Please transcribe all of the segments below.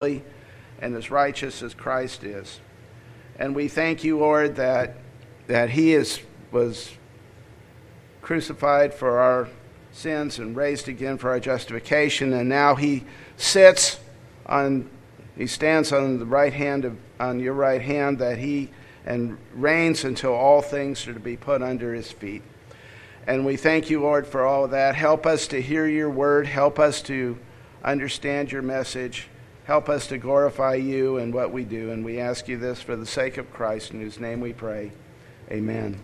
and as righteous as Christ is. And we thank you, Lord, that, that He is, was crucified for our sins and raised again for our justification, and now He sits on, He stands on the right hand of, on your right hand, that He and reigns until all things are to be put under His feet. And we thank you, Lord, for all of that. Help us to hear your word. Help us to understand your message. Help us to glorify you in what we do. And we ask you this for the sake of Christ, in whose name we pray. Amen.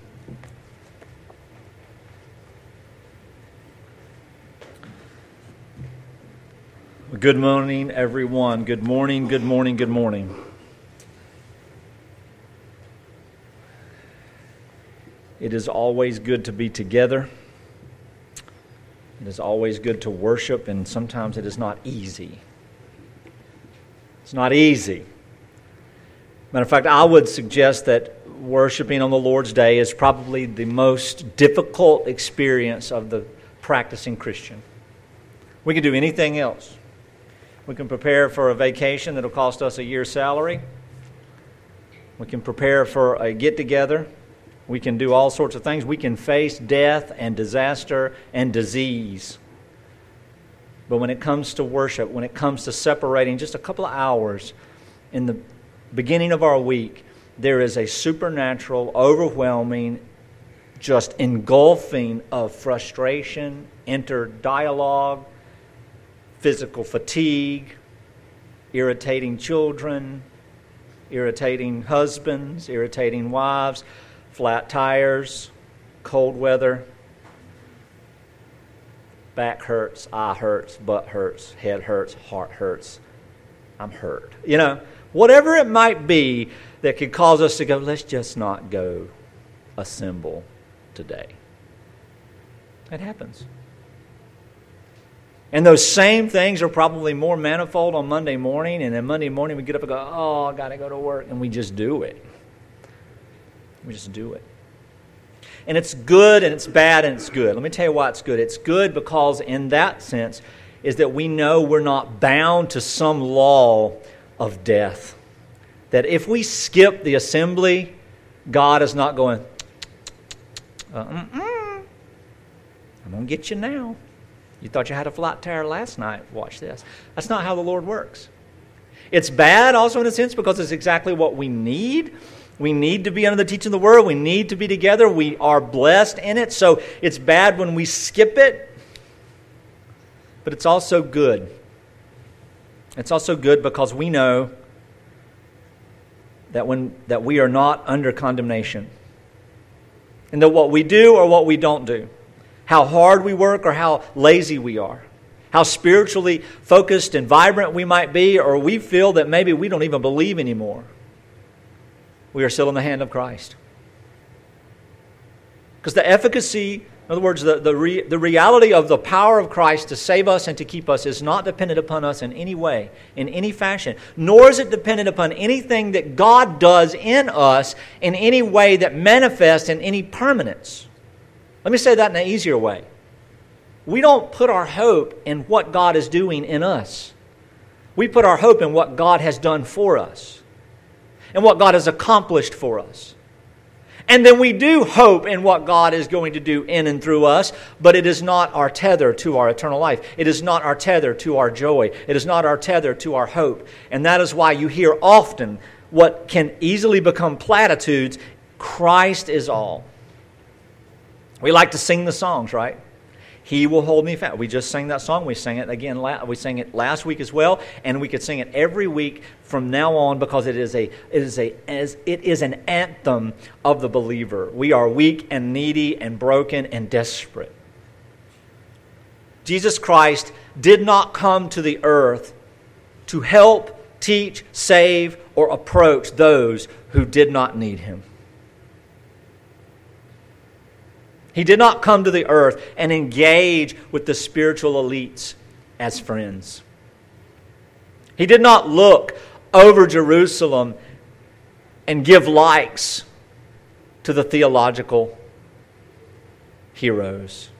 Good morning, everyone. Good morning, good morning, good morning. It is always good to be together. It is always good to worship, and sometimes it is not easy. Not easy. Matter of fact, I would suggest that worshiping on the Lord's Day is probably the most difficult experience of the practicing Christian. We can do anything else. We can prepare for a vacation that'll cost us a year's salary. We can prepare for a get together. We can do all sorts of things. We can face death and disaster and disease. But when it comes to worship, when it comes to separating just a couple of hours in the beginning of our week, there is a supernatural, overwhelming, just engulfing of frustration, inter dialogue, physical fatigue, irritating children, irritating husbands, irritating wives, flat tires, cold weather back hurts, eye hurts, butt hurts, head hurts, heart hurts. I'm hurt. You know, whatever it might be that could cause us to go, let's just not go assemble today. It happens. And those same things are probably more manifold on Monday morning, and then Monday morning we get up and go, oh, I got to go to work, and we just do it. We just do it. And it's good and it's bad and it's good. Let me tell you why it's good. It's good because, in that sense, is that we know we're not bound to some law of death. That if we skip the assembly, God is not going, uh, I'm going to get you now. You thought you had a flat tire last night. Watch this. That's not how the Lord works. It's bad also in a sense because it's exactly what we need we need to be under the teaching of the word. We need to be together. We are blessed in it. So it's bad when we skip it, but it's also good. It's also good because we know that, when, that we are not under condemnation. And that what we do or what we don't do, how hard we work or how lazy we are, how spiritually focused and vibrant we might be, or we feel that maybe we don't even believe anymore we are still in the hand of Christ. Because the efficacy, in other words, the, the, re, the reality of the power of Christ to save us and to keep us is not dependent upon us in any way, in any fashion, nor is it dependent upon anything that God does in us in any way that manifests in any permanence. Let me say that in an easier way. We don't put our hope in what God is doing in us. We put our hope in what God has done for us and what God has accomplished for us. And then we do hope in what God is going to do in and through us, but it is not our tether to our eternal life. It is not our tether to our joy. It is not our tether to our hope. And that is why you hear often what can easily become platitudes Christ is all. We like to sing the songs, right? He will hold me fast. We just sang that song. We sang it again. We sang it last week as well, and we could sing it every week from now on because it is a it is a as it is an anthem of the believer. We are weak and needy and broken and desperate. Jesus Christ did not come to the earth to help, teach, save, or approach those who did not need him. He did not come to the earth and engage with the spiritual elites as friends. He did not look over Jerusalem and give likes to the theological heroes.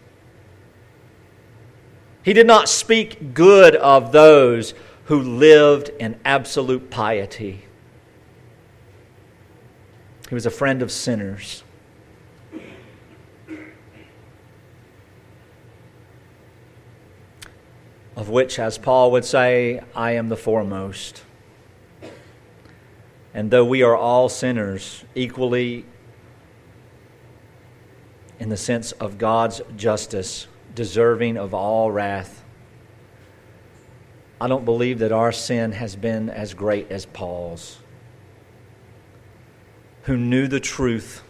He did not speak good of those who lived in absolute piety. He was a friend of sinners. Of which, as Paul would say, I am the foremost. And though we are all sinners, equally in the sense of God's justice, deserving of all wrath, I don't believe that our sin has been as great as Paul's, who knew the truth,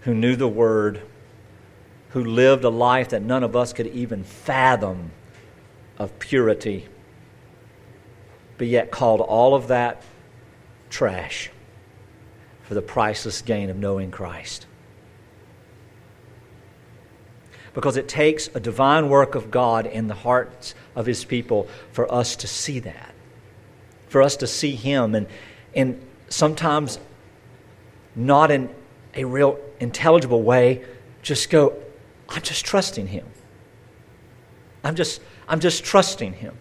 who knew the word, who lived a life that none of us could even fathom of purity, but yet called all of that trash for the priceless gain of knowing Christ. Because it takes a divine work of God in the hearts of His people for us to see that, for us to see Him, and, and sometimes not in a real intelligible way, just go, I'm just trusting Him. I'm just, I'm just trusting Him.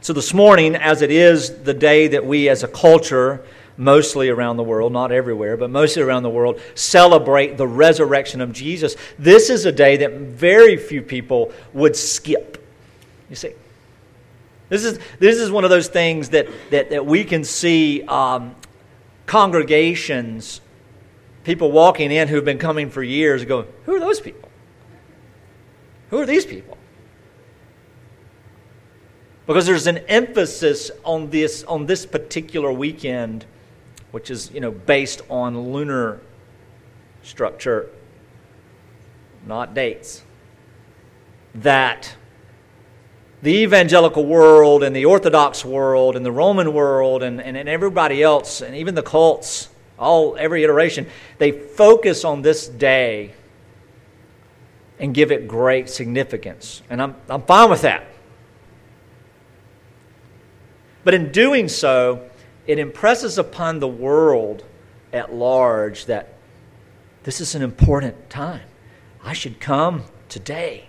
So, this morning, as it is the day that we as a culture mostly around the world, not everywhere, but mostly around the world, celebrate the resurrection of Jesus. This is a day that very few people would skip. You see? This is, this is one of those things that, that, that we can see um, congregations, people walking in who've been coming for years, going, Who are those people? Who are these people? Because there's an emphasis on this, on this particular weekend which is you know based on lunar structure, not dates. That the evangelical world and the Orthodox world and the Roman world and, and, and everybody else and even the cults, all every iteration, they focus on this day and give it great significance. And I'm, I'm fine with that. But in doing so, it impresses upon the world at large that this is an important time. I should come today.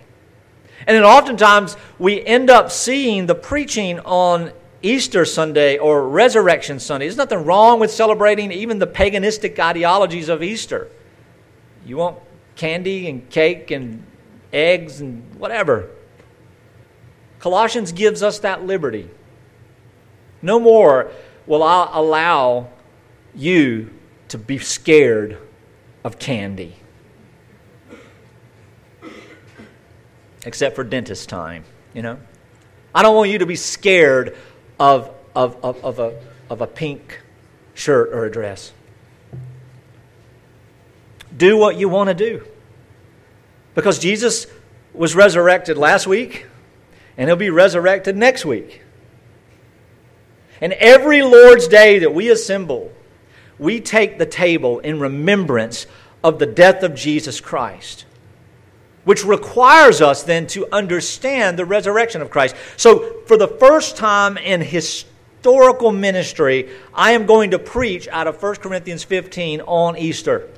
And then oftentimes we end up seeing the preaching on Easter Sunday or Resurrection Sunday. There's nothing wrong with celebrating even the paganistic ideologies of Easter. You want candy and cake and eggs and whatever. Colossians gives us that liberty. No more will I allow you to be scared of candy. Except for dentist time, you know? I don't want you to be scared of, of, of, of, a, of a pink shirt or a dress. Do what you want to do. Because Jesus was resurrected last week, and he'll be resurrected next week. And every Lord's Day that we assemble, we take the table in remembrance of the death of Jesus Christ, which requires us then to understand the resurrection of Christ. So, for the first time in historical ministry, I am going to preach out of 1 Corinthians 15 on Easter.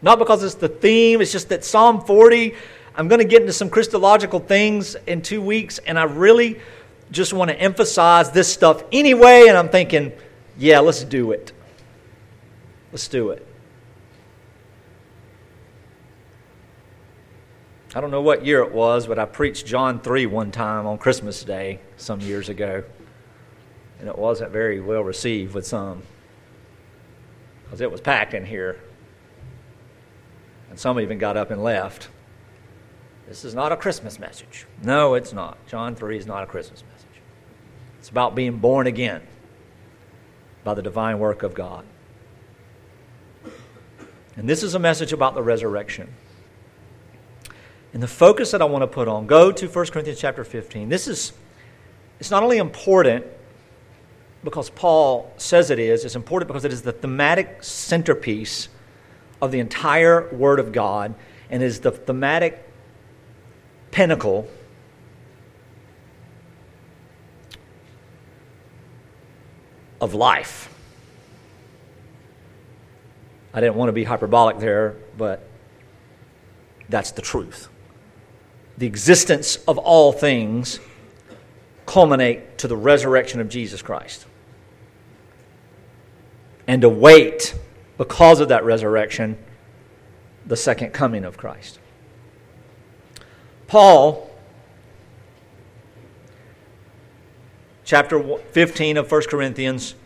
Not because it's the theme, it's just that Psalm 40 I'm going to get into some Christological things in two weeks, and I really just want to emphasize this stuff anyway. And I'm thinking, yeah, let's do it. Let's do it. I don't know what year it was, but I preached John 3 one time on Christmas Day some years ago. And it wasn't very well received with some because it was packed in here. And some even got up and left. This is not a Christmas message. No, it's not. John 3 is not a Christmas message. It's about being born again by the divine work of God. And this is a message about the resurrection. And the focus that I want to put on, go to 1 Corinthians chapter 15. This is, it's not only important because Paul says it is, it's important because it is the thematic centerpiece of the entire Word of God and is the thematic pinnacle of life. I didn't want to be hyperbolic there, but That's the truth. The existence of all things culminate to the resurrection of Jesus Christ. And to wait, because of that resurrection, the second coming of Christ. Paul, chapter 15 of 1 Corinthians,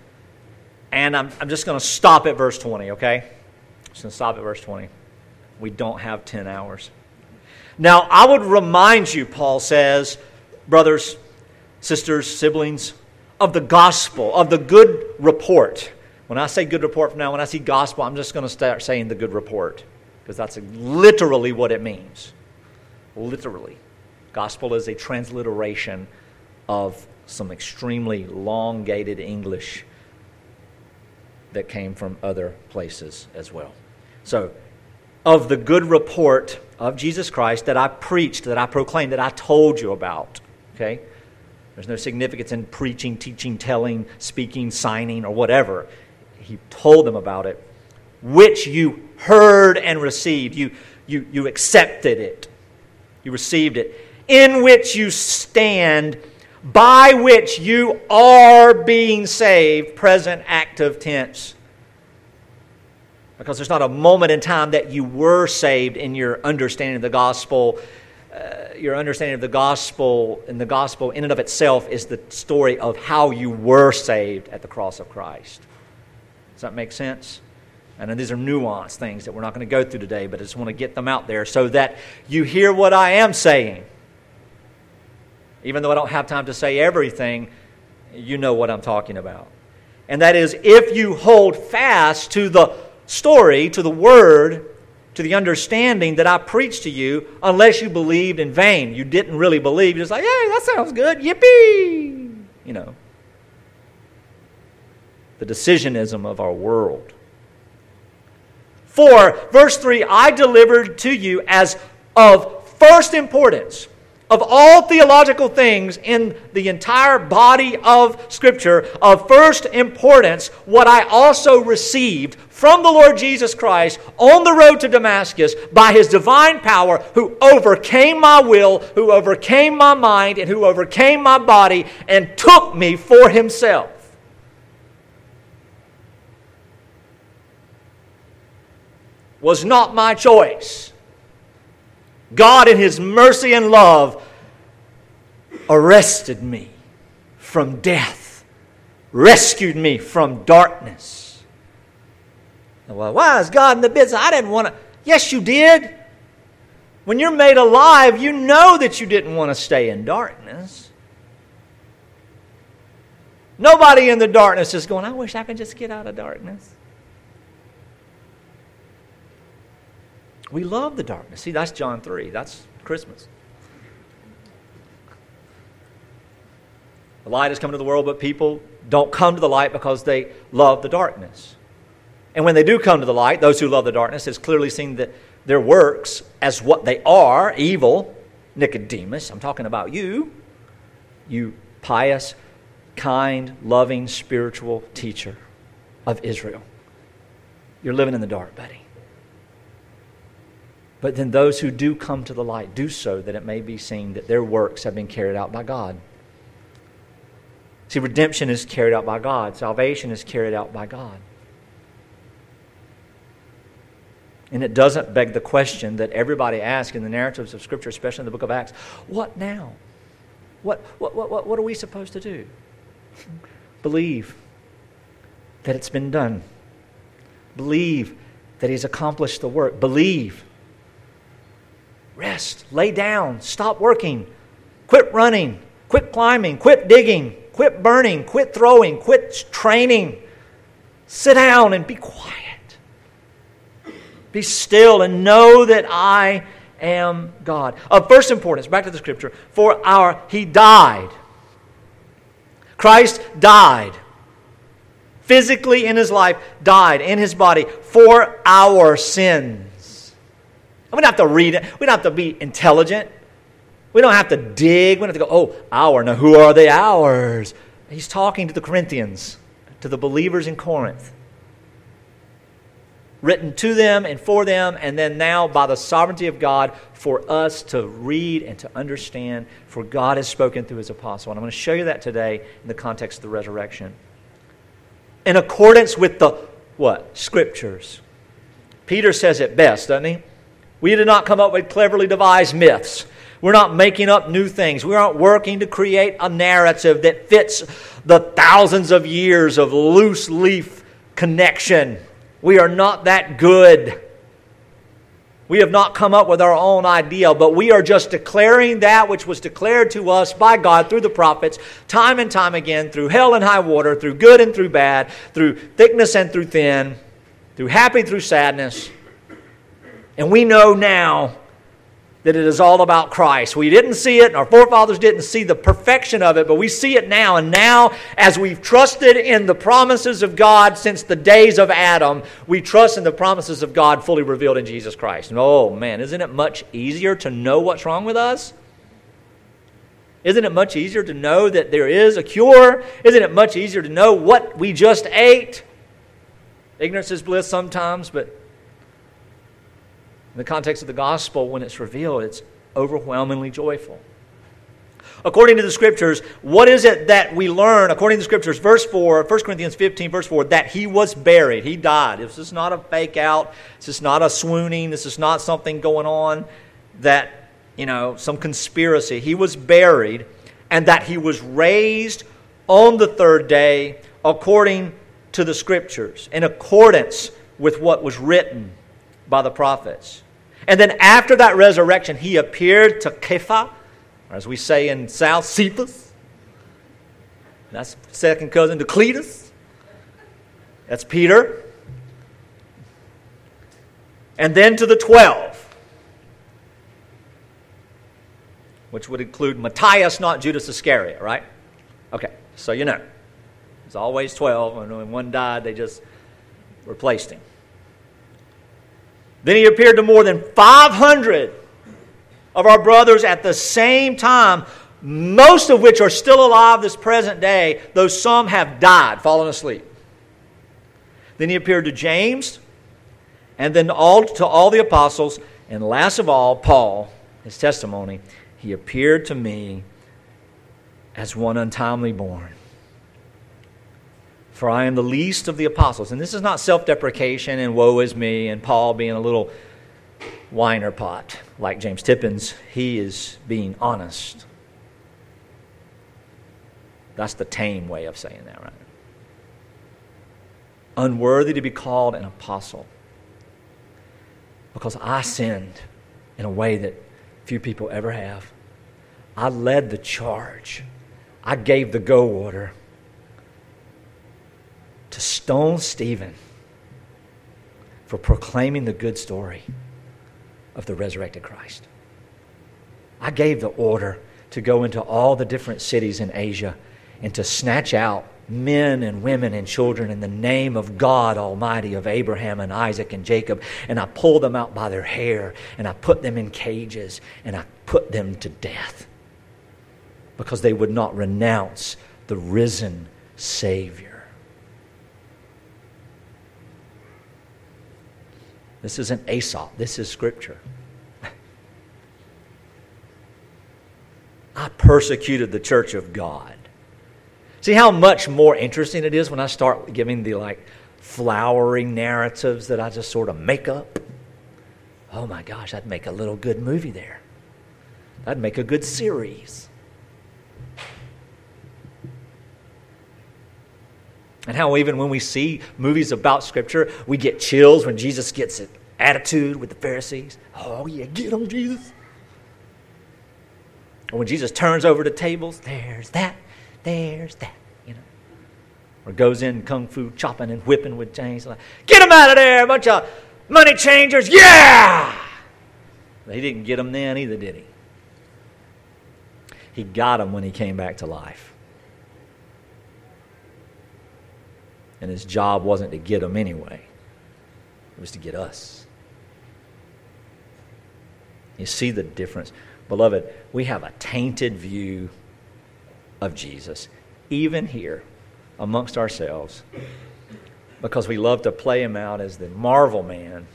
and I'm, I'm just going to stop at verse 20, okay? Just going to stop at verse 20. We don't have 10 hours. Now, I would remind you, Paul says, brothers, sisters, siblings, of the gospel, of the good report. When I say good report from now, when I see gospel, I'm just going to start saying the good report because that's literally what it means. Literally. Gospel is a transliteration of some extremely elongated English that came from other places as well. So, of the good report of Jesus Christ that I preached, that I proclaimed, that I told you about. Okay? There's no significance in preaching, teaching, telling, speaking, signing, or whatever. He told them about it, which you heard and received. You, you, you accepted it, you received it, in which you stand, by which you are being saved, present active tense. Because there's not a moment in time that you were saved in your understanding of the gospel. Uh, your understanding of the gospel and the gospel in and of itself is the story of how you were saved at the cross of Christ. Does that make sense? And these are nuanced things that we're not going to go through today, but I just want to get them out there so that you hear what I am saying. Even though I don't have time to say everything, you know what I'm talking about. And that is if you hold fast to the story, to the word, to the understanding that I preached to you, unless you believed in vain. You didn't really believe. You're just like, hey, that sounds good. Yippee! You know. The decisionism of our world. For, verse 3, I delivered to you as of first importance of all theological things in the entire body of Scripture, of first importance, what I also received from the Lord Jesus Christ on the road to Damascus by his divine power, who overcame my will, who overcame my mind, and who overcame my body, and took me for himself. Was not my choice. God, in his mercy and love, arrested me from death, rescued me from darkness well, why is God in the business? I didn't want to. Yes, you did. When you're made alive, you know that you didn't want to stay in darkness. Nobody in the darkness is going, I wish I could just get out of darkness. We love the darkness. See, that's John 3. That's Christmas. The light has come into the world, but people don't come to the light because they love the darkness. And when they do come to the light, those who love the darkness has clearly seen that their works as what they are evil. Nicodemus, I'm talking about you, you pious, kind, loving, spiritual teacher of Israel. You're living in the dark, buddy. But then those who do come to the light do so that it may be seen that their works have been carried out by God. See, redemption is carried out by God, salvation is carried out by God. And it doesn't beg the question that everybody asks in the narratives of Scripture, especially in the book of Acts what now? What, what, what, what are we supposed to do? Believe that it's been done. Believe that He's accomplished the work. Believe. Rest. Lay down. Stop working. Quit running. Quit climbing. Quit digging. Quit burning. Quit throwing. Quit training. Sit down and be quiet. Be still and know that I am God. Of first importance, back to the scripture, for our, He died. Christ died. Physically in his life, died in his body for our sins. And we don't have to read it. We don't have to be intelligent. We don't have to dig. We don't have to go, oh, our. Now, who are the ours? He's talking to the Corinthians, to the believers in Corinth. Written to them and for them, and then now by the sovereignty of God for us to read and to understand, for God has spoken through his apostle. And I'm going to show you that today in the context of the resurrection. In accordance with the what? Scriptures. Peter says it best, doesn't he? We did not come up with cleverly devised myths. We're not making up new things. We aren't working to create a narrative that fits the thousands of years of loose leaf connection. We are not that good. We have not come up with our own idea, but we are just declaring that which was declared to us by God through the prophets, time and time again, through hell and high water, through good and through bad, through thickness and through thin, through happy, through sadness. And we know now that it is all about Christ. We didn't see it, and our forefathers didn't see the perfection of it, but we see it now. And now, as we've trusted in the promises of God since the days of Adam, we trust in the promises of God fully revealed in Jesus Christ. And oh man, isn't it much easier to know what's wrong with us? Isn't it much easier to know that there is a cure? Isn't it much easier to know what we just ate? Ignorance is bliss sometimes, but in the context of the gospel, when it's revealed, it's overwhelmingly joyful. According to the scriptures, what is it that we learn, according to the scriptures, verse 4, 1 Corinthians 15, verse 4, that he was buried. He died. This is not a fake out. This is not a swooning. This is not something going on that, you know, some conspiracy. He was buried and that he was raised on the third day according to the scriptures, in accordance with what was written by the prophets. And then after that resurrection, he appeared to Kepha, or as we say in South, Cephas. That's second cousin to Cletus. That's Peter. And then to the twelve, which would include Matthias, not Judas Iscariot, right? Okay, so you know. There's always 12, and when one died, they just replaced him. Then he appeared to more than 500 of our brothers at the same time, most of which are still alive this present day, though some have died, fallen asleep. Then he appeared to James, and then all, to all the apostles, and last of all, Paul, his testimony. He appeared to me as one untimely born. For I am the least of the apostles. And this is not self deprecation and woe is me and Paul being a little whiner pot like James Tippins. He is being honest. That's the tame way of saying that, right? Unworthy to be called an apostle because I sinned in a way that few people ever have. I led the charge, I gave the go order to stone Stephen for proclaiming the good story of the resurrected Christ. I gave the order to go into all the different cities in Asia and to snatch out men and women and children in the name of God Almighty, of Abraham and Isaac and Jacob. And I pulled them out by their hair and I put them in cages and I put them to death because they would not renounce the risen Savior. This isn't Aesop, this is Scripture. I persecuted the church of God. See how much more interesting it is when I start giving the like flowery narratives that I just sort of make up? Oh my gosh, I'd make a little good movie there. That'd make a good series. And how even when we see movies about Scripture, we get chills when Jesus gets an attitude with the Pharisees. Oh, yeah, get them, Jesus. Or when Jesus turns over the tables, there's that, there's that, you know. Or goes in kung fu chopping and whipping with James. Like, get them out of there, a bunch of money changers, yeah! He didn't get them then either, did he? He got them when he came back to life. And his job wasn't to get them anyway, it was to get us. You see the difference. Beloved, we have a tainted view of Jesus, even here amongst ourselves. because we love to play him out as the marvel man.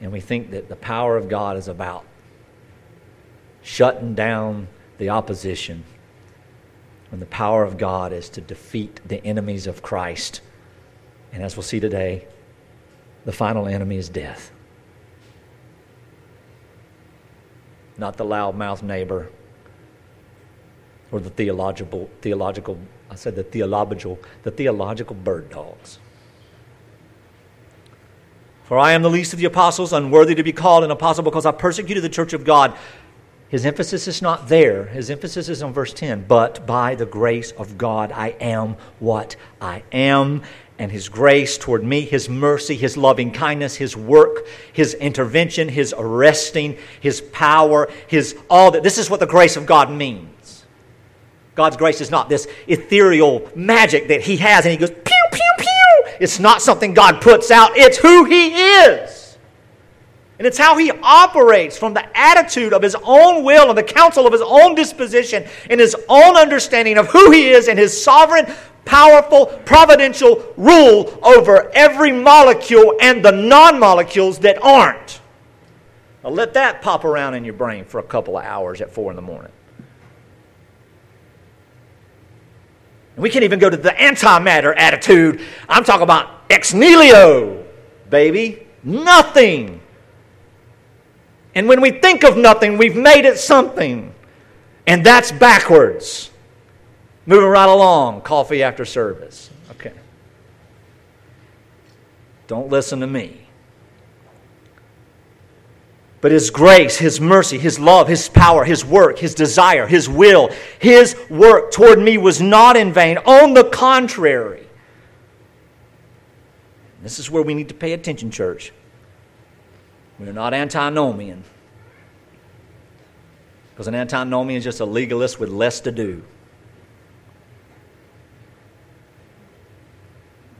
And we think that the power of God is about shutting down the opposition. When the power of God is to defeat the enemies of Christ. And as we'll see today, the final enemy is death. Not the loudmouth neighbor or the theological, theological I said the theological, the theological bird dogs. For I am the least of the apostles, unworthy to be called an apostle because I persecuted the church of God. His emphasis is not there. His emphasis is on verse 10. But by the grace of God, I am what I am. And His grace toward me, His mercy, His loving kindness, His work, His intervention, His arresting, His power, His all that. This is what the grace of God means. God's grace is not this ethereal magic that He has and He goes, pew, pew, pew. It's not something God puts out, it's who He is. And it's how he operates from the attitude of his own will and the counsel of his own disposition and his own understanding of who he is and his sovereign, powerful, providential rule over every molecule and the non molecules that aren't. Now let that pop around in your brain for a couple of hours at 4 in the morning. We can't even go to the antimatter attitude. I'm talking about ex nihilo, baby. Nothing and when we think of nothing, we've made it something. And that's backwards. Moving right along, coffee after service. Okay. Don't listen to me. But His grace, His mercy, His love, His power, His work, His desire, His will, His work toward me was not in vain. On the contrary. This is where we need to pay attention, church. We're not antinomian. Because an antinomian is just a legalist with less to do.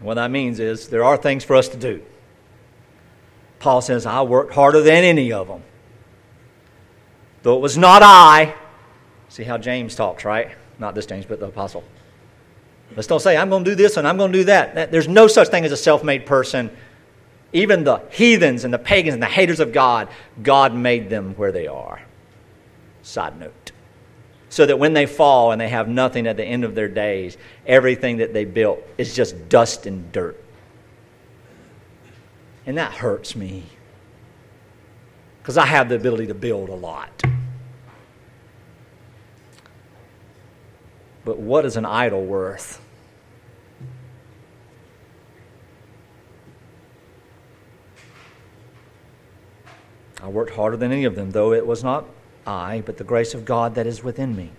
What that means is there are things for us to do. Paul says, I worked harder than any of them. Though it was not I. See how James talks, right? Not this James, but the apostle. Let's don't say, I'm going to do this and I'm going to do that. There's no such thing as a self made person even the heathens and the pagans and the haters of God, God made them where they are. Side note. So that when they fall and they have nothing at the end of their days, everything that they built is just dust and dirt. And that hurts me. Because I have the ability to build a lot. But what is an idol worth? I worked harder than any of them, though it was not I, but the grace of God that is within me.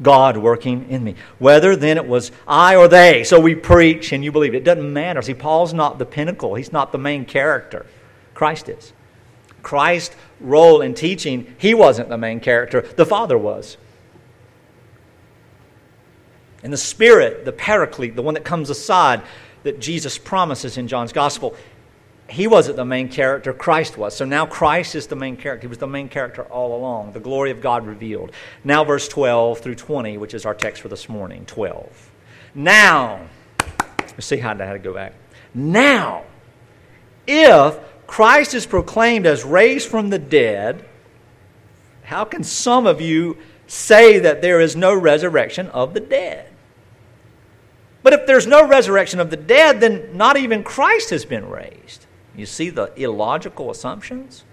God working in me. Whether then it was I or they. So we preach and you believe. It doesn't matter. See, Paul's not the pinnacle, he's not the main character. Christ is. Christ's role in teaching, he wasn't the main character, the Father was. And the Spirit, the Paraclete, the one that comes aside that Jesus promises in John's Gospel, he wasn't the main character, Christ was. So now Christ is the main character. He was the main character all along, the glory of God revealed. Now, verse 12 through 20, which is our text for this morning 12. Now, let's see how I had to go back. Now, if Christ is proclaimed as raised from the dead, how can some of you say that there is no resurrection of the dead? But if there's no resurrection of the dead, then not even Christ has been raised. You see the illogical assumptions?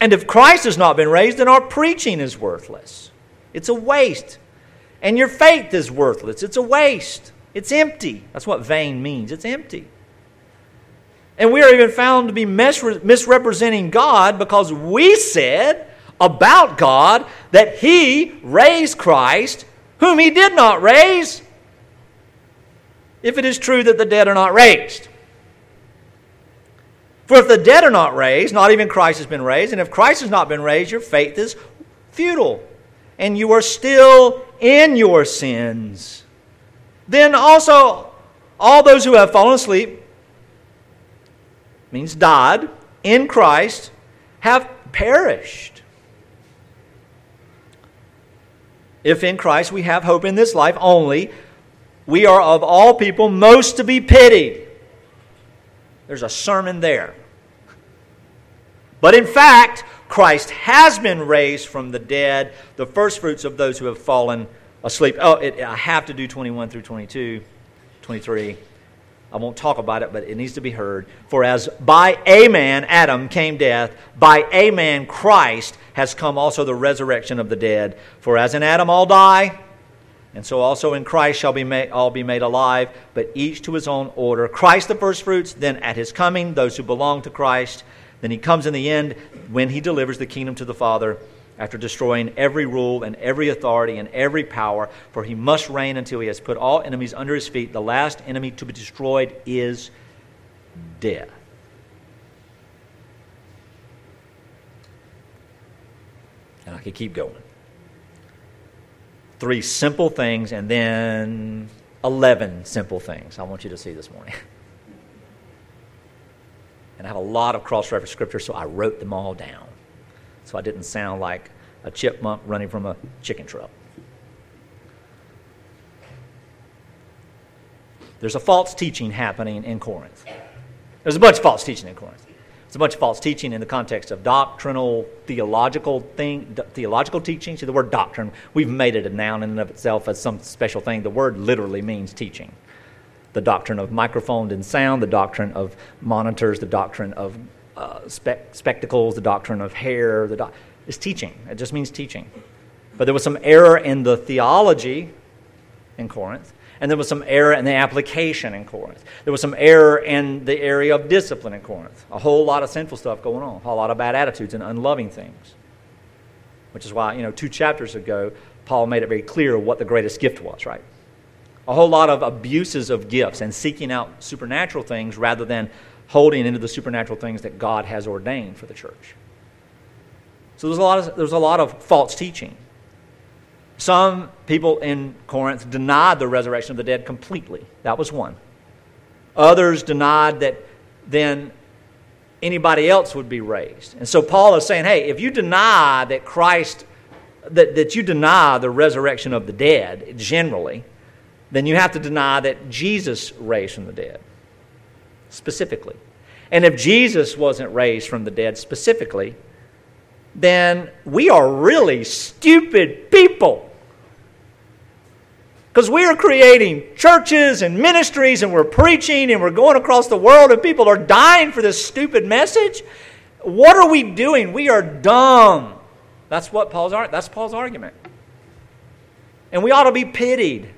And if Christ has not been raised, then our preaching is worthless. It's a waste. And your faith is worthless. It's a waste. It's empty. That's what vain means. It's empty. And we are even found to be misrepresenting God because we said about God that He raised Christ, whom He did not raise if it is true that the dead are not raised. For if the dead are not raised, not even Christ has been raised, and if Christ has not been raised, your faith is futile, and you are still in your sins. Then also, all those who have fallen asleep, means died, in Christ, have perished. If in Christ we have hope in this life only, we are of all people most to be pitied. There's a sermon there. But in fact, Christ has been raised from the dead, the firstfruits of those who have fallen asleep. Oh, it, I have to do 21 through 22, 23. I won't talk about it, but it needs to be heard. For as by a man, Adam, came death, by a man, Christ, has come also the resurrection of the dead. For as in Adam all die, and so also in Christ shall be made, all be made alive, but each to his own order. Christ the firstfruits, then at his coming, those who belong to Christ. Then he comes in the end when he delivers the kingdom to the Father after destroying every rule and every authority and every power, for he must reign until he has put all enemies under his feet. The last enemy to be destroyed is death. And I could keep going. Three simple things, and then 11 simple things I want you to see this morning. And I have a lot of cross reference scripture, so I wrote them all down so I didn't sound like a chipmunk running from a chicken truck. There's a false teaching happening in Corinth. There's a bunch of false teaching in Corinth. There's a bunch of false teaching in the context of doctrinal, theological thing, theological teaching. See, the word doctrine, we've made it a noun in and of itself as some special thing. The word literally means teaching. The doctrine of microphone and sound, the doctrine of monitors, the doctrine of uh, spe- spectacles, the doctrine of hair, the do- is teaching. It just means teaching. But there was some error in the theology in Corinth, and there was some error in the application in Corinth. There was some error in the area of discipline in Corinth. A whole lot of sinful stuff going on, a whole lot of bad attitudes and unloving things. Which is why, you know, two chapters ago, Paul made it very clear what the greatest gift was, right? A whole lot of abuses of gifts and seeking out supernatural things rather than holding into the supernatural things that God has ordained for the church. So there's a lot of, there's a lot of false teaching. Some people in Corinth denied the resurrection of the dead completely. That was one. Others denied that then anybody else would be raised. And so Paul is saying, hey, if you deny that Christ, that, that you deny the resurrection of the dead generally, then you have to deny that Jesus raised from the dead specifically. And if Jesus wasn't raised from the dead specifically, then we are really stupid people. Because we are creating churches and ministries and we're preaching and we're going across the world and people are dying for this stupid message. What are we doing? We are dumb. That's what Paul's that's Paul's argument. And we ought to be pitied.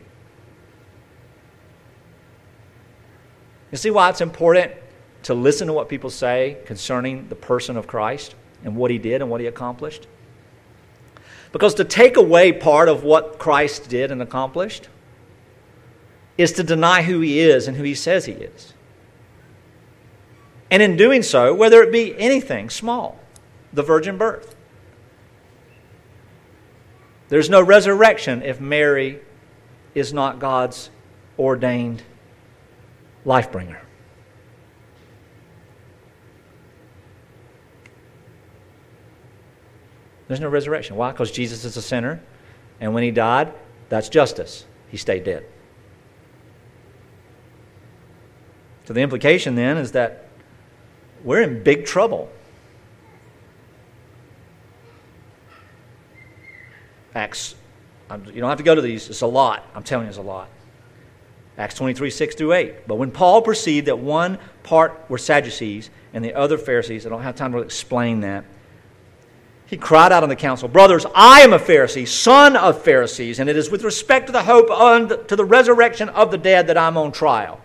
You see why it's important to listen to what people say concerning the person of Christ and what he did and what he accomplished? Because to take away part of what Christ did and accomplished is to deny who he is and who he says he is. And in doing so, whether it be anything small, the virgin birth, there's no resurrection if Mary is not God's ordained life bringer. There's no resurrection. Why? Because Jesus is a sinner, and when he died, that's justice. He stayed dead. So the implication then is that we're in big trouble. Acts, you don't have to go to these, it's a lot. I'm telling you, it's a lot. Acts 23, 6 through 8. But when Paul perceived that one part were Sadducees and the other Pharisees, I don't have time to explain that, he cried out in the council, Brothers, I am a Pharisee, son of Pharisees, and it is with respect to the hope and to the resurrection of the dead that I'm on trial.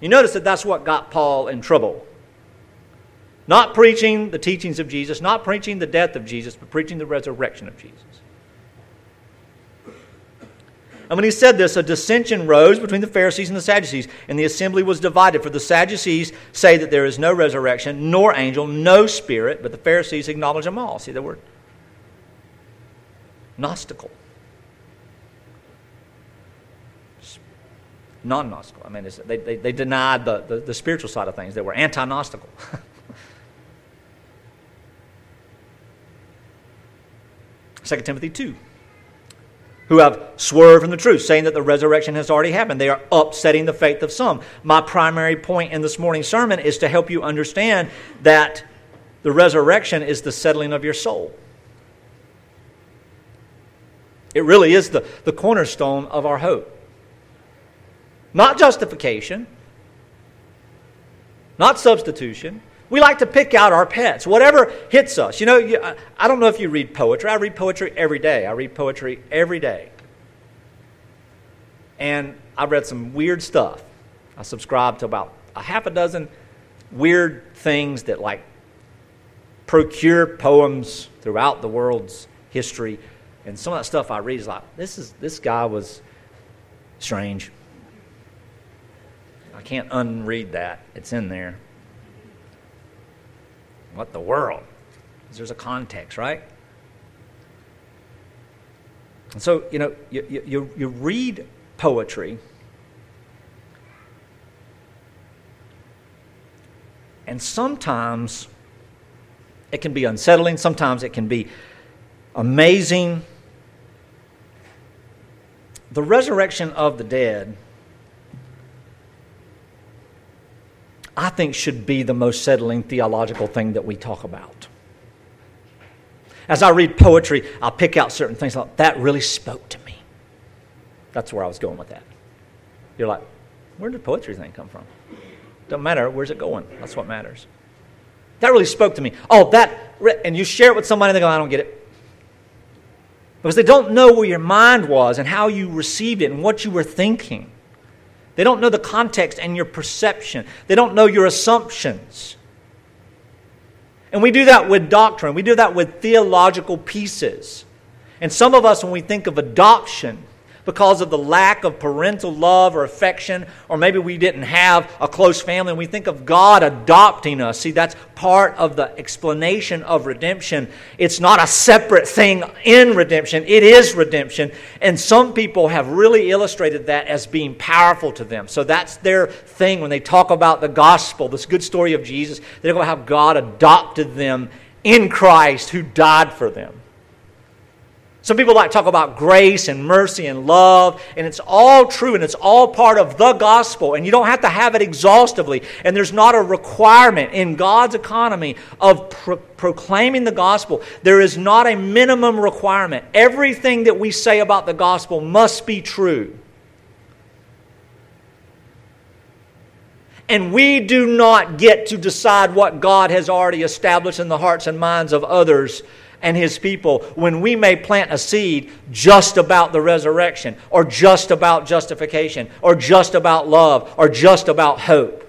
You notice that that's what got Paul in trouble. Not preaching the teachings of Jesus, not preaching the death of Jesus, but preaching the resurrection of Jesus. And when he said this, a dissension rose between the Pharisees and the Sadducees, and the assembly was divided. For the Sadducees say that there is no resurrection, nor angel, no spirit, but the Pharisees acknowledge them all. See the word? Gnostical. Non Gnostical. I mean, they, they, they, denied the, the, the spiritual side of things, they were anti Gnostical. 2 Timothy 2. Who have swerved from the truth, saying that the resurrection has already happened. They are upsetting the faith of some. My primary point in this morning's sermon is to help you understand that the resurrection is the settling of your soul. It really is the, the cornerstone of our hope. Not justification, not substitution. We like to pick out our pets, whatever hits us. You know, I don't know if you read poetry. I read poetry every day. I read poetry every day. And I've read some weird stuff. I subscribe to about a half a dozen weird things that, like, procure poems throughout the world's history. And some of that stuff I read is like, this, is, this guy was strange. I can't unread that. It's in there. What the world? There's a context, right? And so, you know, you, you, you read poetry, and sometimes it can be unsettling, sometimes it can be amazing. The resurrection of the dead I think should be the most settling theological thing that we talk about. As I read poetry, I'll pick out certain things like that really spoke to me. That's where I was going with that. You're like, where did poetry thing come from? Doesn't matter. Where's it going? That's what matters. That really spoke to me. Oh, that, and you share it with somebody and they go, I don't get it. Because they don't know where your mind was and how you received it and what you were thinking. They don't know the context and your perception. They don't know your assumptions. And we do that with doctrine, we do that with theological pieces. And some of us, when we think of adoption, because of the lack of parental love or affection, or maybe we didn't have a close family, and we think of God adopting us. See, that's part of the explanation of redemption. It's not a separate thing in redemption, it is redemption. And some people have really illustrated that as being powerful to them. So that's their thing when they talk about the gospel, this good story of Jesus. They talk about how God adopted them in Christ who died for them. Some people like talk about grace and mercy and love, and it's all true and it's all part of the gospel, and you don't have to have it exhaustively. And there's not a requirement in God's economy of pro- proclaiming the gospel. There is not a minimum requirement. Everything that we say about the gospel must be true. And we do not get to decide what God has already established in the hearts and minds of others and his people when we may plant a seed just about the resurrection, or just about justification, or just about love, or just about hope.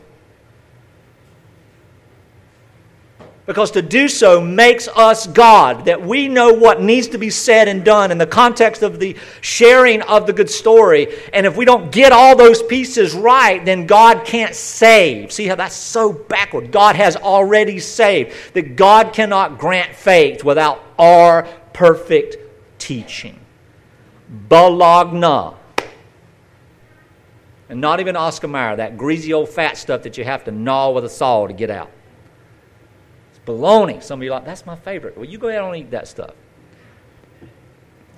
Because to do so makes us God, that we know what needs to be said and done in the context of the sharing of the good story. And if we don't get all those pieces right, then God can't save. See how that's so backward? God has already saved. That God cannot grant faith without our perfect teaching. Balagna. And not even Oscar Mayer, that greasy old fat stuff that you have to gnaw with a saw to get out. Bologna. Some of you like, that's my favorite. Well, you go ahead and eat that stuff.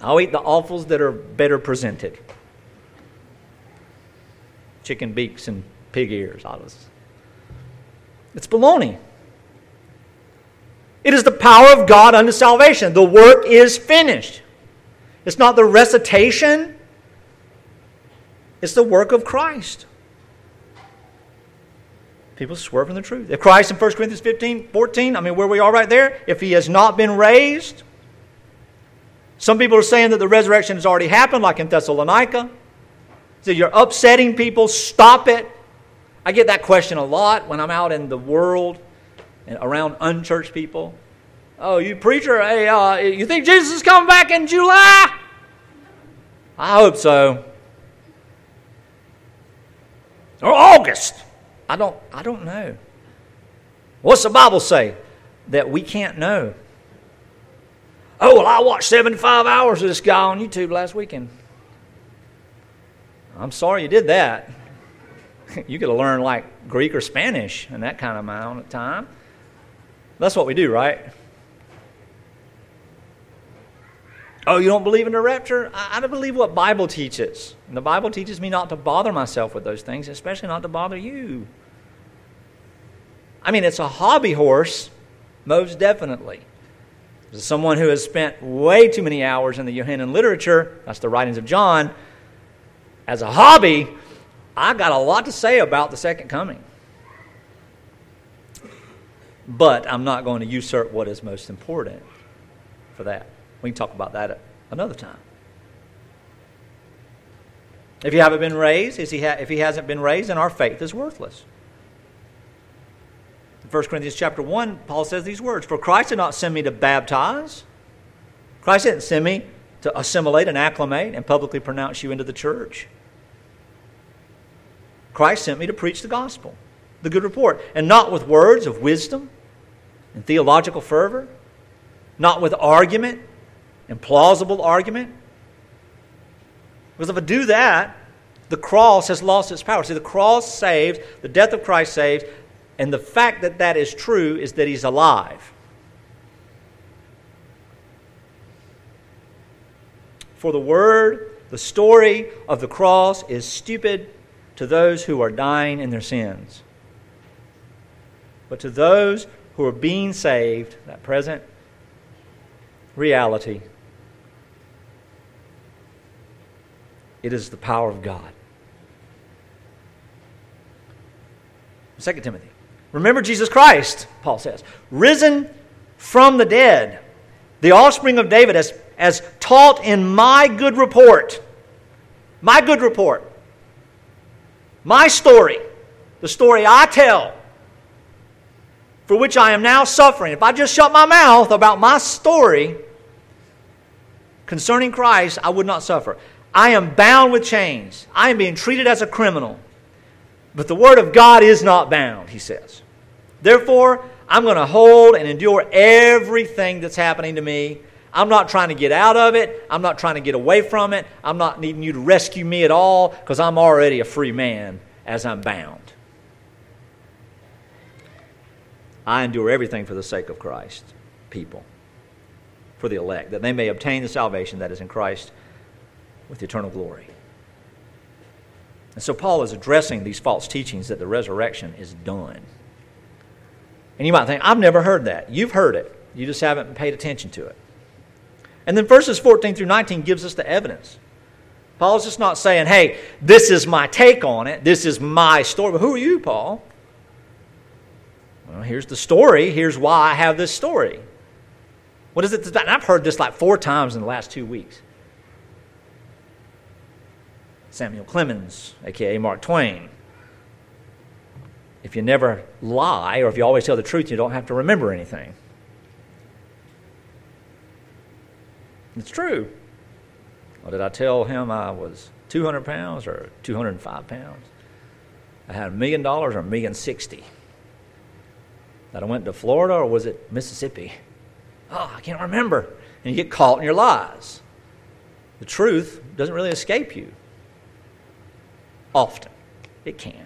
I'll eat the offals that are better presented. Chicken beaks and pig ears. It's baloney. It is the power of God unto salvation. The work is finished. It's not the recitation, it's the work of Christ. People swerve from the truth. If Christ in 1 Corinthians 15, 14, I mean, where we are right there, if he has not been raised, some people are saying that the resurrection has already happened, like in Thessalonica. So you're upsetting people, stop it. I get that question a lot when I'm out in the world and around unchurched people. Oh, you preacher, hey, uh, you think Jesus is coming back in July? I hope so. Or August. I don't, I don't know. What's the Bible say? That we can't know. Oh, well, I watched 75 hours of this guy on YouTube last weekend. I'm sorry you did that. you could have learned like Greek or Spanish in that kind of amount of time. That's what we do, right? Oh, you don't believe in the rapture? I, I don't believe what the Bible teaches. And the Bible teaches me not to bother myself with those things, especially not to bother you. I mean, it's a hobby horse, most definitely. As someone who has spent way too many hours in the Johannine literature, that's the writings of John, as a hobby, I got a lot to say about the second coming. But I'm not going to usurp what is most important for that. We can talk about that another time. If you haven't been raised, he, ha- if he hasn't been raised, then our faith is worthless. In 1 Corinthians chapter 1, Paul says these words For Christ did not send me to baptize. Christ didn't send me to assimilate and acclimate and publicly pronounce you into the church. Christ sent me to preach the gospel, the good report, and not with words of wisdom and theological fervor, not with argument and plausible argument. Because if I do that, the cross has lost its power. See, the cross saves, the death of Christ saves, and the fact that that is true is that he's alive. For the word, the story of the cross is stupid to those who are dying in their sins. But to those who are being saved, that present reality, it is the power of God. 2 Timothy. Remember Jesus Christ, Paul says, risen from the dead, the offspring of David, as, as taught in my good report. My good report. My story. The story I tell for which I am now suffering. If I just shut my mouth about my story concerning Christ, I would not suffer. I am bound with chains. I am being treated as a criminal. But the Word of God is not bound, he says. Therefore, I'm going to hold and endure everything that's happening to me. I'm not trying to get out of it. I'm not trying to get away from it. I'm not needing you to rescue me at all because I'm already a free man as I'm bound. I endure everything for the sake of Christ, people, for the elect, that they may obtain the salvation that is in Christ with eternal glory. And so Paul is addressing these false teachings that the resurrection is done. And you might think, I've never heard that. You've heard it, you just haven't paid attention to it. And then verses 14 through 19 gives us the evidence. Paul's just not saying, hey, this is my take on it, this is my story. But who are you, Paul? Well, here's the story. Here's why I have this story. What is it? That, I've heard this like four times in the last two weeks. Samuel Clemens, aka Mark Twain. If you never lie, or if you always tell the truth, you don't have to remember anything. It's true. Or did I tell him I was 200 pounds or 205 pounds? I had a million dollars or a million sixty that I went to Florida or was it Mississippi? Oh, I can't remember. And you get caught in your lies. The truth doesn't really escape you. Often. It can.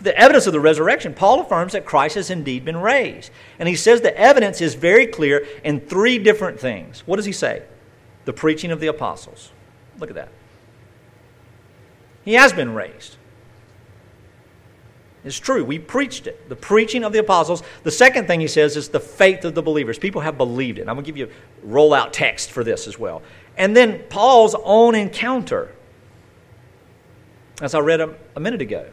The evidence of the resurrection, Paul affirms that Christ has indeed been raised. And he says the evidence is very clear in three different things. What does he say? The preaching of the apostles. Look at that. He has been raised. It's true. We preached it. The preaching of the apostles. The second thing he says is the faith of the believers. People have believed it. I'm going to give you a rollout text for this as well. And then Paul's own encounter, as I read a, a minute ago.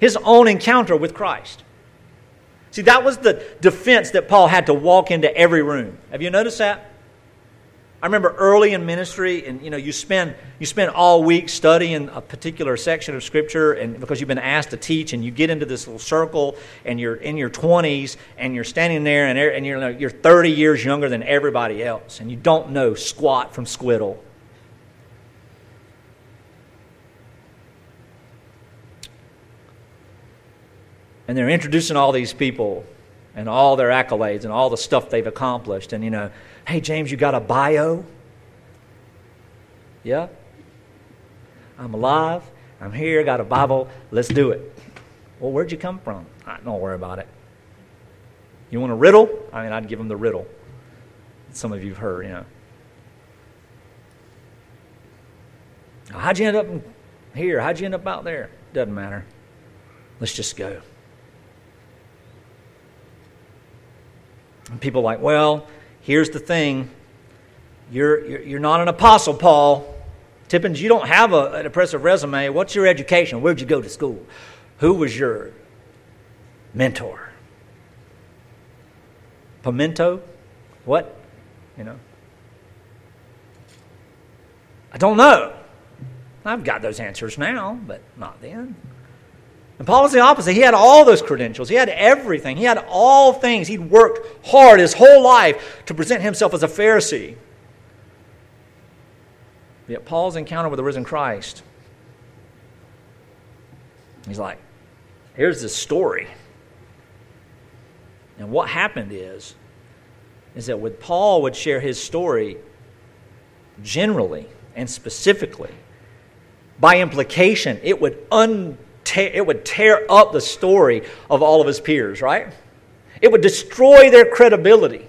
His own encounter with Christ. See, that was the defense that Paul had to walk into every room. Have you noticed that? I remember early in ministry, and you know, you spend you spend all week studying a particular section of scripture, and because you've been asked to teach, and you get into this little circle, and you're in your 20s, and you're standing there, and, and you're you're 30 years younger than everybody else, and you don't know squat from squiddle. And they're introducing all these people and all their accolades and all the stuff they've accomplished, and you know Hey, James, you got a bio? Yeah? I'm alive. I'm here. Got a Bible. Let's do it. Well, where'd you come from? I don't worry about it. You want a riddle? I mean, I'd give them the riddle. Some of you have heard, you know. How'd you end up here? How'd you end up out there? Doesn't matter. Let's just go. And people are like, well, here's the thing. You're, you're, not an apostle, Paul. Tippins, you don't have a, an impressive resume. What's your education? Where'd you go to school? Who was your mentor? Pimento? What? You know? I don't know. I've got those answers now, but not then. And Paul was the opposite. He had all those credentials. He had everything. He had all things. He'd worked hard his whole life to present himself as a Pharisee. Yet Paul's encounter with the risen Christ, he's like, here's this story. And what happened is, is that when Paul would share his story generally and specifically, by implication, it would, un- it would tear up the story of all of his peers, right? It would destroy their credibility.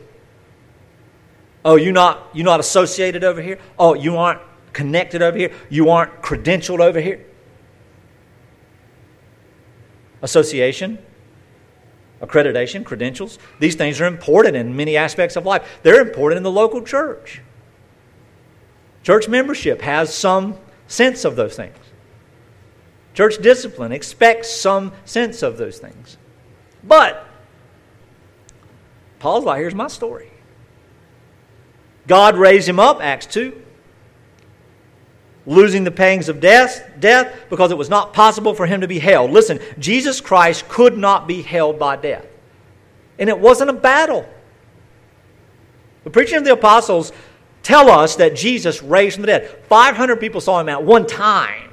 Oh, you're not you're not associated over here? Oh, you aren't connected over here. You aren't credentialed over here. Association, accreditation, credentials, these things are important in many aspects of life. They're important in the local church. Church membership has some sense of those things. Church discipline expects some sense of those things. But Paul's like, here's my story. God raised him up, Acts 2 losing the pangs of death, death because it was not possible for him to be held. Listen, Jesus Christ could not be held by death. And it wasn't a battle. The preaching of the apostles tell us that Jesus raised from the dead. 500 people saw him at one time.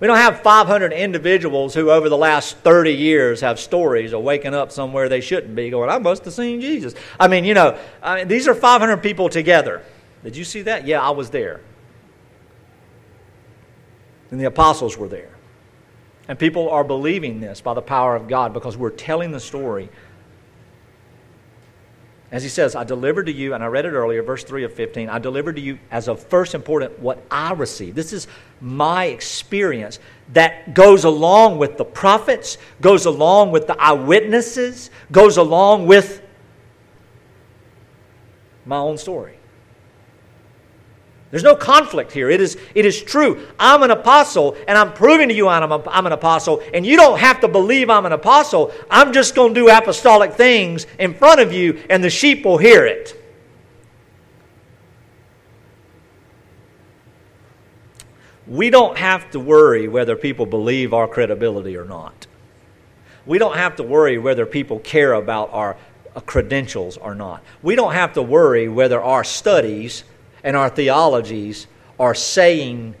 We don't have 500 individuals who, over the last 30 years, have stories of waking up somewhere they shouldn't be, going, I must have seen Jesus. I mean, you know, I mean, these are 500 people together. Did you see that? Yeah, I was there. And the apostles were there. And people are believing this by the power of God because we're telling the story. As he says, I delivered to you, and I read it earlier, verse 3 of 15, I delivered to you as of first important what I received. This is my experience that goes along with the prophets, goes along with the eyewitnesses, goes along with my own story. There's no conflict here. It is, it is true. I'm an apostle, and I'm proving to you I'm, a, I'm an apostle, and you don't have to believe I'm an apostle. I'm just going to do apostolic things in front of you, and the sheep will hear it. We don't have to worry whether people believe our credibility or not. We don't have to worry whether people care about our uh, credentials or not. We don't have to worry whether our studies and our theologies are saying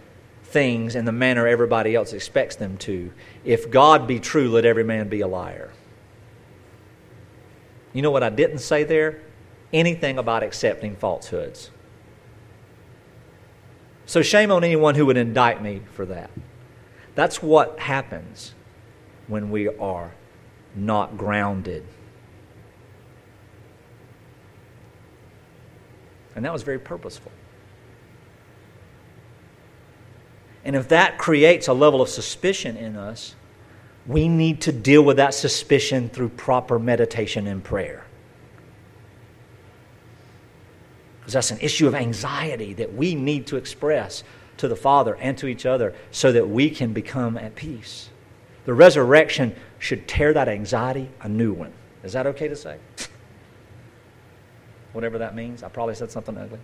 things in the manner everybody else expects them to. If God be true, let every man be a liar. You know what I didn't say there? Anything about accepting falsehoods. So, shame on anyone who would indict me for that. That's what happens when we are not grounded And that was very purposeful. And if that creates a level of suspicion in us, we need to deal with that suspicion through proper meditation and prayer. Because that's an issue of anxiety that we need to express to the Father and to each other so that we can become at peace. The resurrection should tear that anxiety a new one. Is that okay to say? Whatever that means. I probably said something ugly.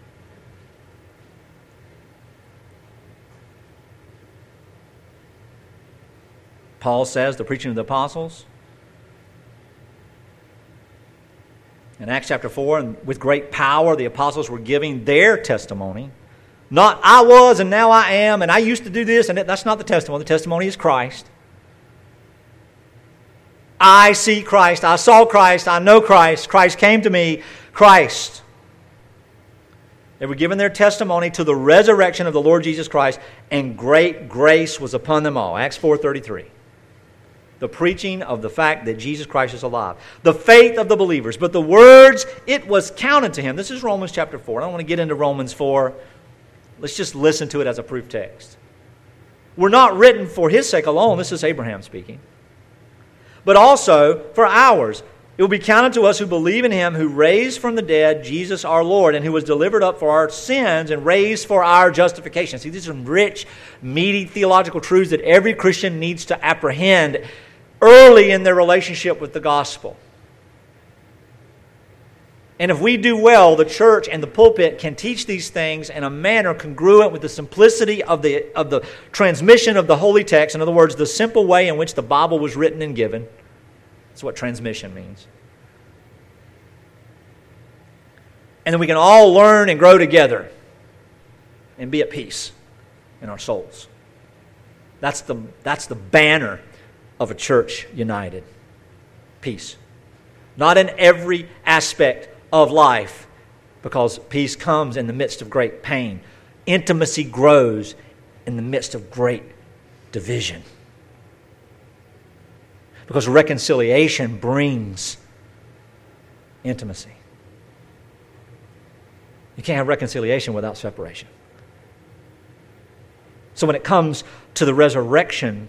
Paul says the preaching of the apostles. In Acts chapter 4, and with great power, the apostles were giving their testimony. Not I was and now I am, and I used to do this, and that's not the testimony. The testimony is Christ. I see Christ. I saw Christ. I know Christ. Christ came to me. Christ. They were given their testimony to the resurrection of the Lord Jesus Christ, and great grace was upon them all. Acts 4:33. The preaching of the fact that Jesus Christ is alive. The faith of the believers. But the words, it was counted to him. This is Romans chapter 4. I don't want to get into Romans 4. Let's just listen to it as a proof text. Were not written for his sake alone, this is Abraham speaking, but also for ours. It will be counted to us who believe in him who raised from the dead Jesus our Lord and who was delivered up for our sins and raised for our justification. See, these are rich, meaty theological truths that every Christian needs to apprehend early in their relationship with the gospel. And if we do well, the church and the pulpit can teach these things in a manner congruent with the simplicity of the, of the transmission of the holy text. In other words, the simple way in which the Bible was written and given. That's what transmission means. And then we can all learn and grow together and be at peace in our souls. That's the, that's the banner of a church united. Peace. Not in every aspect of life, because peace comes in the midst of great pain. Intimacy grows in the midst of great division. Because reconciliation brings intimacy. You can't have reconciliation without separation. So when it comes to the resurrection,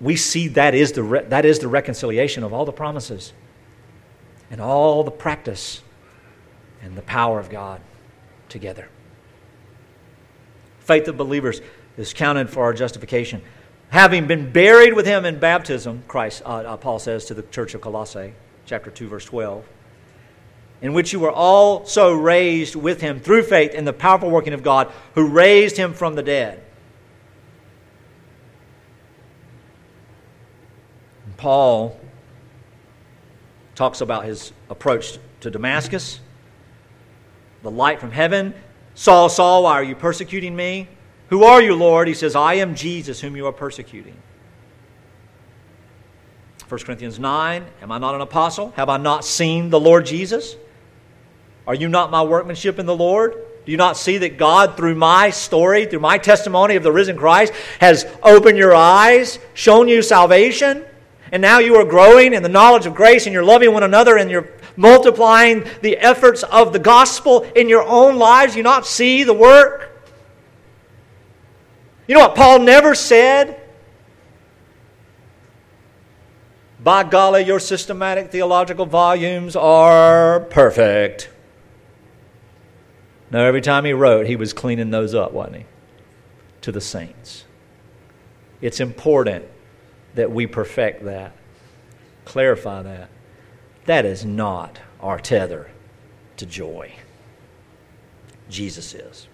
we see that is the, re- that is the reconciliation of all the promises and all the practice and the power of God together. Faith of believers is counted for our justification. Having been buried with him in baptism, Christ, uh, uh, Paul says to the church of Colossae, chapter 2, verse 12, in which you were also raised with him through faith in the powerful working of God who raised him from the dead. And Paul talks about his approach to Damascus the light from heaven. Saul, Saul, why are you persecuting me? Who are you, Lord? He says, I am Jesus whom you are persecuting. 1 Corinthians 9 Am I not an apostle? Have I not seen the Lord Jesus? Are you not my workmanship in the Lord? Do you not see that God, through my story, through my testimony of the risen Christ, has opened your eyes, shown you salvation? And now you are growing in the knowledge of grace and you're loving one another and you're multiplying the efforts of the gospel in your own lives? You not see the work? You know what Paul never said? By golly, your systematic theological volumes are perfect. No, every time he wrote, he was cleaning those up, wasn't he? To the saints. It's important that we perfect that, clarify that. That is not our tether to joy. Jesus is.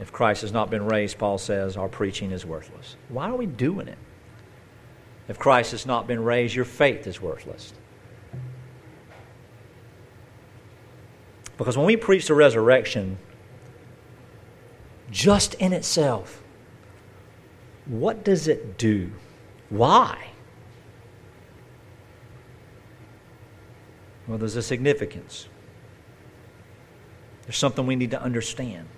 If Christ has not been raised, Paul says, our preaching is worthless. Why are we doing it? If Christ has not been raised, your faith is worthless. Because when we preach the resurrection, just in itself, what does it do? Why? Well, there's a significance. There's something we need to understand.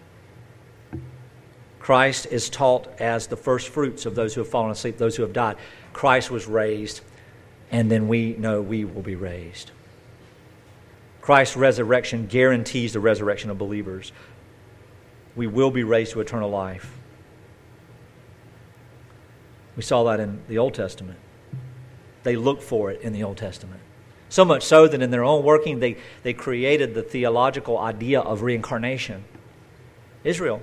Christ is taught as the first fruits of those who have fallen asleep, those who have died. Christ was raised, and then we know we will be raised. Christ's resurrection guarantees the resurrection of believers. We will be raised to eternal life. We saw that in the Old Testament. They looked for it in the Old Testament. So much so that in their own working, they, they created the theological idea of reincarnation. Israel.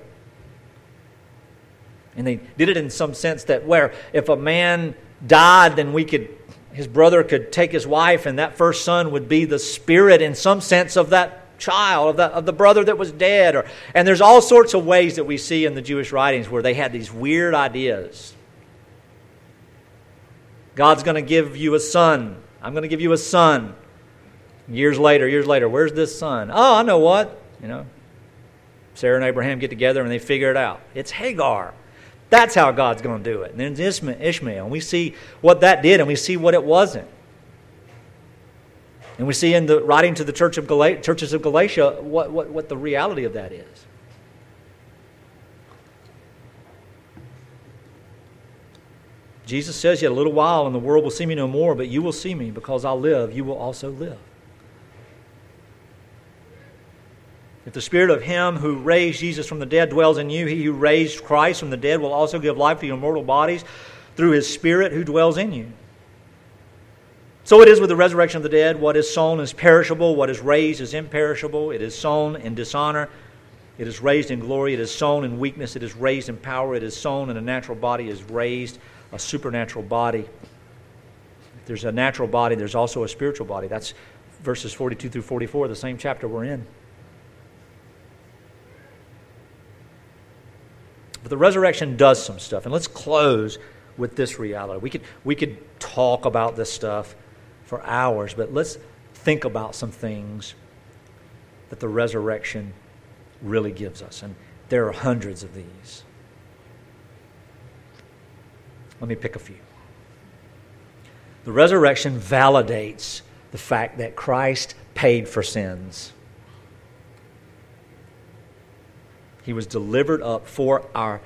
And they did it in some sense that where if a man died, then we could, his brother could take his wife, and that first son would be the spirit in some sense of that child, of the, of the brother that was dead. Or, and there's all sorts of ways that we see in the Jewish writings where they had these weird ideas God's going to give you a son. I'm going to give you a son. Years later, years later, where's this son? Oh, I know what. You know, Sarah and Abraham get together and they figure it out. It's Hagar. That's how God's going to do it. And then Ishmael. And we see what that did and we see what it wasn't. And we see in the writing to the church of churches of Galatia what, what, what the reality of that is. Jesus says, Yet a little while, and the world will see me no more, but you will see me because I live, you will also live. If the spirit of him who raised Jesus from the dead dwells in you, he who raised Christ from the dead will also give life to your mortal bodies through his spirit who dwells in you. So it is with the resurrection of the dead. What is sown is perishable, what is raised is imperishable. It is sown in dishonor, it is raised in glory. It is sown in weakness, it is raised in power. It is sown in a natural body, it is raised a supernatural body. There's a natural body, there's also a spiritual body. That's verses 42 through 44, the same chapter we're in. But the resurrection does some stuff. And let's close with this reality. We could, we could talk about this stuff for hours, but let's think about some things that the resurrection really gives us. And there are hundreds of these. Let me pick a few. The resurrection validates the fact that Christ paid for sins. He was delivered up for our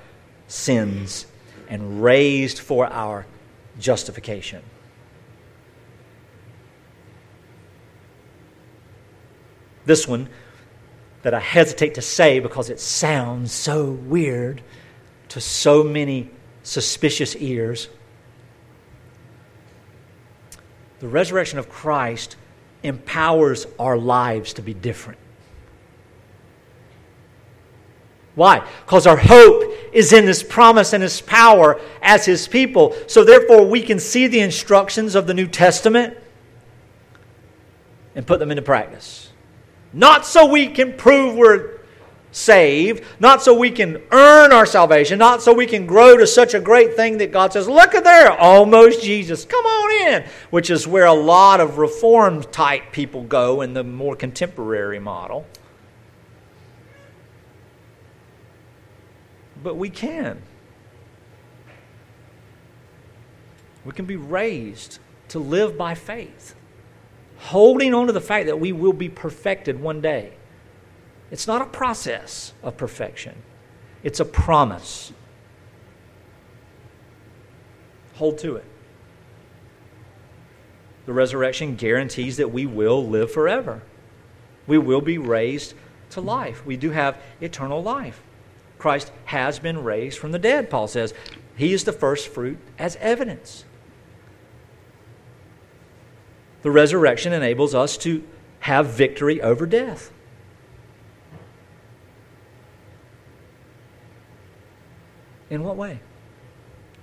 sins and raised for our justification. This one that I hesitate to say because it sounds so weird to so many suspicious ears. The resurrection of Christ empowers our lives to be different. Why? Because our hope is in this promise and His power as His people. So, therefore, we can see the instructions of the New Testament and put them into practice. Not so we can prove we're saved, not so we can earn our salvation, not so we can grow to such a great thing that God says, Look at there, almost Jesus, come on in, which is where a lot of reformed type people go in the more contemporary model. but we can. We can be raised to live by faith, holding on to the fact that we will be perfected one day. It's not a process of perfection, it's a promise. Hold to it. The resurrection guarantees that we will live forever. We will be raised to life. We do have eternal life. Christ has been raised from the dead, Paul says. He is the first fruit as evidence. The resurrection enables us to have victory over death. In what way?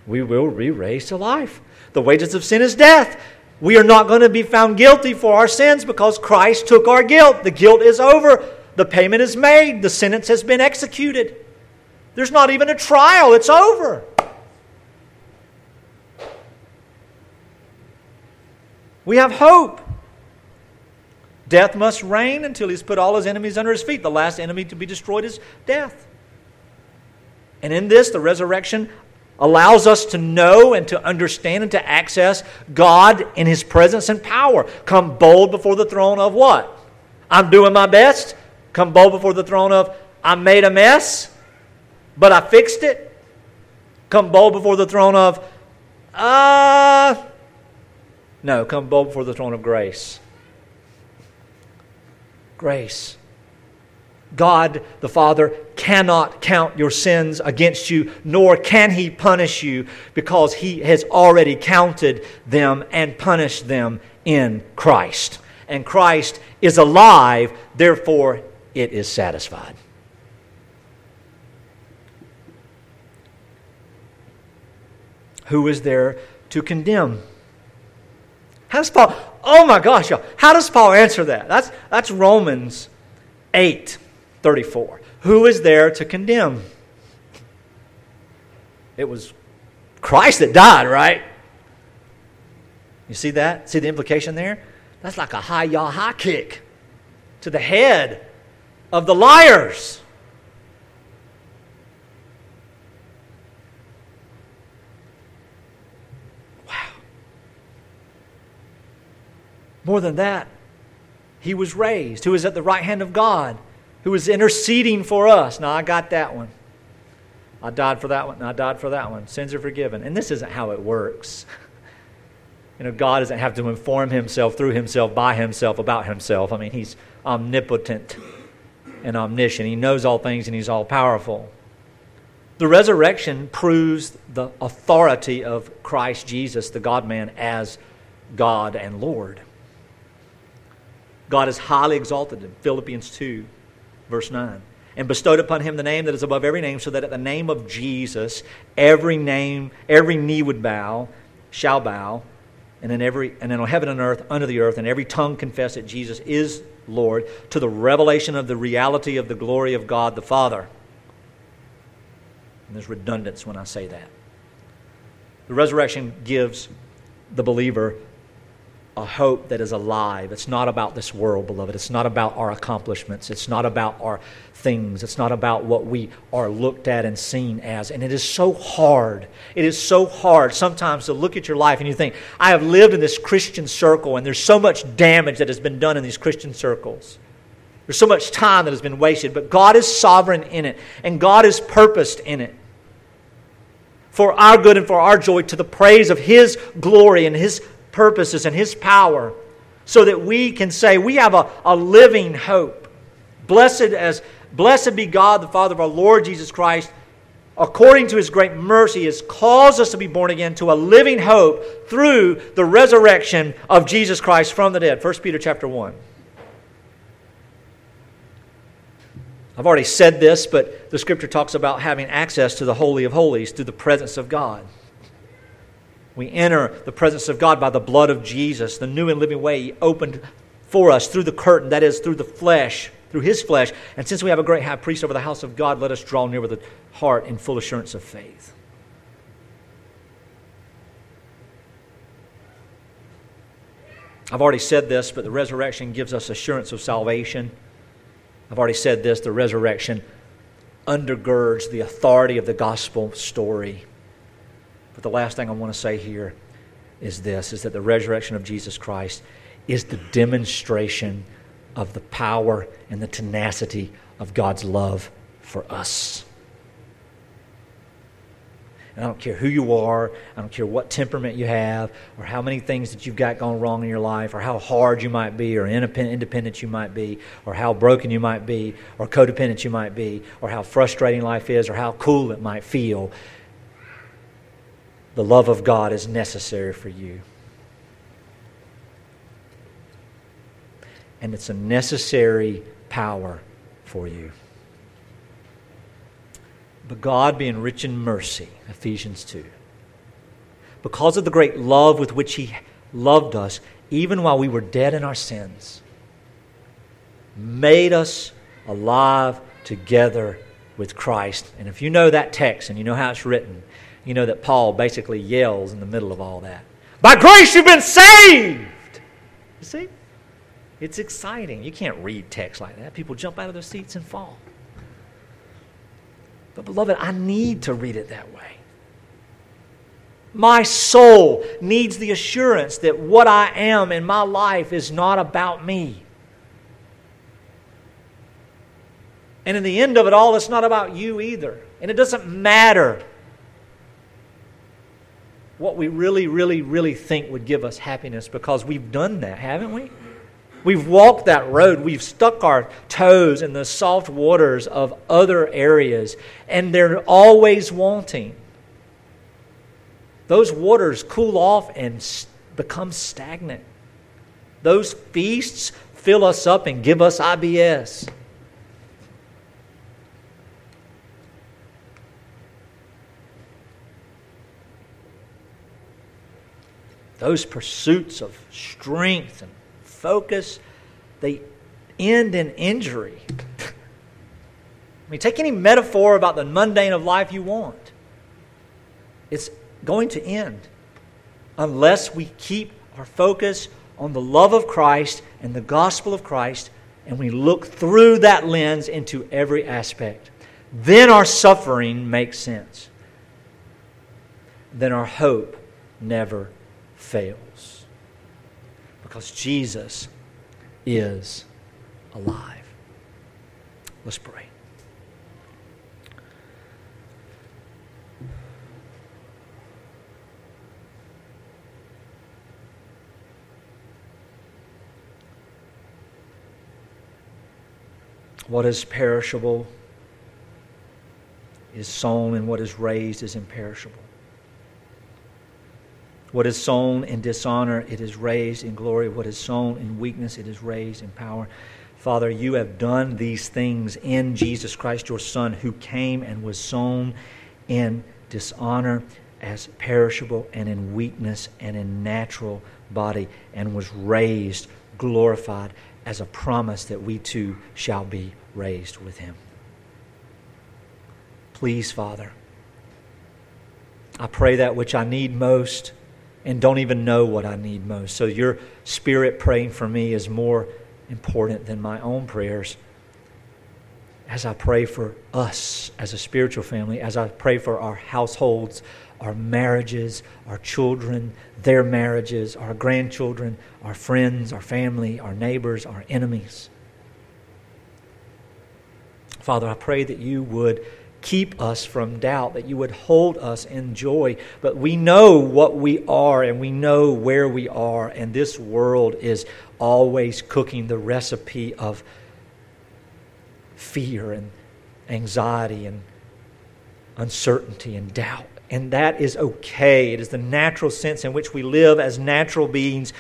We will be raised to life. The wages of sin is death. We are not going to be found guilty for our sins because Christ took our guilt. The guilt is over. The payment is made. The sentence has been executed. There's not even a trial, it's over. We have hope. Death must reign until he's put all his enemies under his feet. The last enemy to be destroyed is death. And in this, the resurrection allows us to know and to understand and to access God in his presence and power. Come bold before the throne of what? I'm doing my best. Come bold before the throne of I made a mess but I fixed it. Come bold before the throne of, uh, no, come bold before the throne of grace. Grace. God the Father cannot count your sins against you, nor can He punish you, because He has already counted them and punished them in Christ. And Christ is alive, therefore it is satisfied. who is there to condemn? How does Paul, oh my gosh, how does Paul answer that? That's, that's Romans 8 34. Who is there to condemn? It was Christ that died, right? You see that? See the implication there? That's like a high yaw high kick to the head of the liars. Wow. More than that, he was raised, who is at the right hand of God, who is interceding for us. Now, I got that one. I died for that one, I died for that one. Sins are forgiven. And this isn't how it works. You know, God doesn't have to inform himself through himself, by himself, about himself. I mean, he's omnipotent. and omniscient. He knows all things and he's all powerful. The resurrection proves the authority of Christ Jesus, the God man, as God and Lord. God has highly exalted him. Philippians 2, verse 9. And bestowed upon him the name that is above every name, so that at the name of Jesus, every name, every knee would bow, shall bow, and in every and in heaven and earth, under the earth, and every tongue confess that Jesus is Lord, to the revelation of the reality of the glory of God the Father. And there's redundance when I say that. The resurrection gives the believer a hope that is alive. It's not about this world, beloved. It's not about our accomplishments. It's not about our things. It's not about what we are looked at and seen as. And it is so hard. It is so hard sometimes to look at your life and you think, I have lived in this Christian circle and there's so much damage that has been done in these Christian circles. There's so much time that has been wasted, but God is sovereign in it and God is purposed in it for our good and for our joy to the praise of His glory and His purposes and His power so that we can say we have a, a living hope. Blessed as blessed be God, the Father of our Lord Jesus Christ, according to his great mercy, has caused us to be born again to a living hope through the resurrection of Jesus Christ from the dead. 1 Peter chapter 1. I've already said this, but the scripture talks about having access to the Holy of Holies through the presence of God. We enter the presence of God by the blood of Jesus, the new and living way opened for us through the curtain, that is, through the flesh, through His flesh. And since we have a great high priest over the house of God, let us draw near with a heart in full assurance of faith. I've already said this, but the resurrection gives us assurance of salvation. I've already said this the resurrection undergirds the authority of the gospel story. But the last thing I want to say here is this is that the resurrection of Jesus Christ is the demonstration of the power and the tenacity of God's love for us. And I don't care who you are, I don't care what temperament you have, or how many things that you've got going wrong in your life, or how hard you might be, or independent you might be, or how broken you might be, or codependent you might be, or how frustrating life is, or how cool it might feel the love of God is necessary for you. And it's a necessary power for you. But God, being rich in mercy, Ephesians 2, because of the great love with which He loved us, even while we were dead in our sins, made us alive together with Christ. And if you know that text and you know how it's written, you know that Paul basically yells in the middle of all that By grace you've been saved! You see? It's exciting. You can't read text like that. People jump out of their seats and fall. But, beloved, I need to read it that way. My soul needs the assurance that what I am in my life is not about me. And in the end of it all, it's not about you either. And it doesn't matter what we really, really, really think would give us happiness because we've done that, haven't we? We've walked that road. We've stuck our toes in the soft waters of other areas, and they're always wanting. Those waters cool off and become stagnant. Those feasts fill us up and give us IBS. Those pursuits of strength and focus, they end in injury. I mean, take any metaphor about the mundane of life you want. It's going to end unless we keep our focus on the love of Christ and the gospel of Christ and we look through that lens into every aspect. Then our suffering makes sense. Then our hope never fails. Because Jesus is alive. Let's pray. What is perishable is sown, and what is raised is imperishable. What is sown in dishonor, it is raised in glory. What is sown in weakness, it is raised in power. Father, you have done these things in Jesus Christ, your Son, who came and was sown in dishonor as perishable and in weakness and in natural body and was raised, glorified as a promise that we too shall be raised with him. Please, Father, I pray that which I need most and don't even know what I need most. So your spirit praying for me is more important than my own prayers. As I pray for us as a spiritual family, as I pray for our households, our marriages, our children, their marriages, our grandchildren, our friends, our family, our neighbors, our enemies. Father, I pray that you would keep us from doubt, that you would hold us in joy. But we know what we are and we know where we are, and this world is always cooking the recipe of fear and anxiety and uncertainty and doubt and that is okay. It is the natural sense in which we live as natural beings.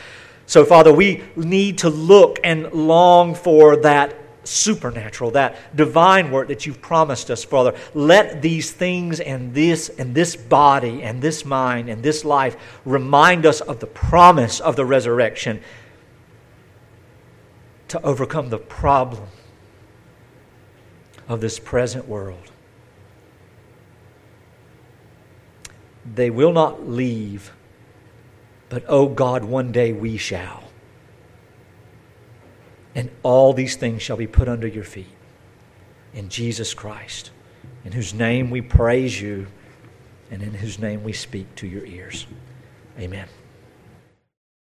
So, Father, we need to look and long for that supernatural, that divine work that you've promised us, Father. Let these things and this and this body and this mind and this life remind us of the promise of the resurrection to overcome the problem of this present world. They will not leave, but oh God, one day we shall. And all these things shall be put under your feet in Jesus Christ, in whose name we praise you and in whose name we speak to your ears. Amen.